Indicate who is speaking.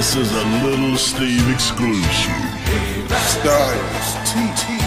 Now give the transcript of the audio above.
Speaker 1: This is a little Steve exclusive.
Speaker 2: Styles,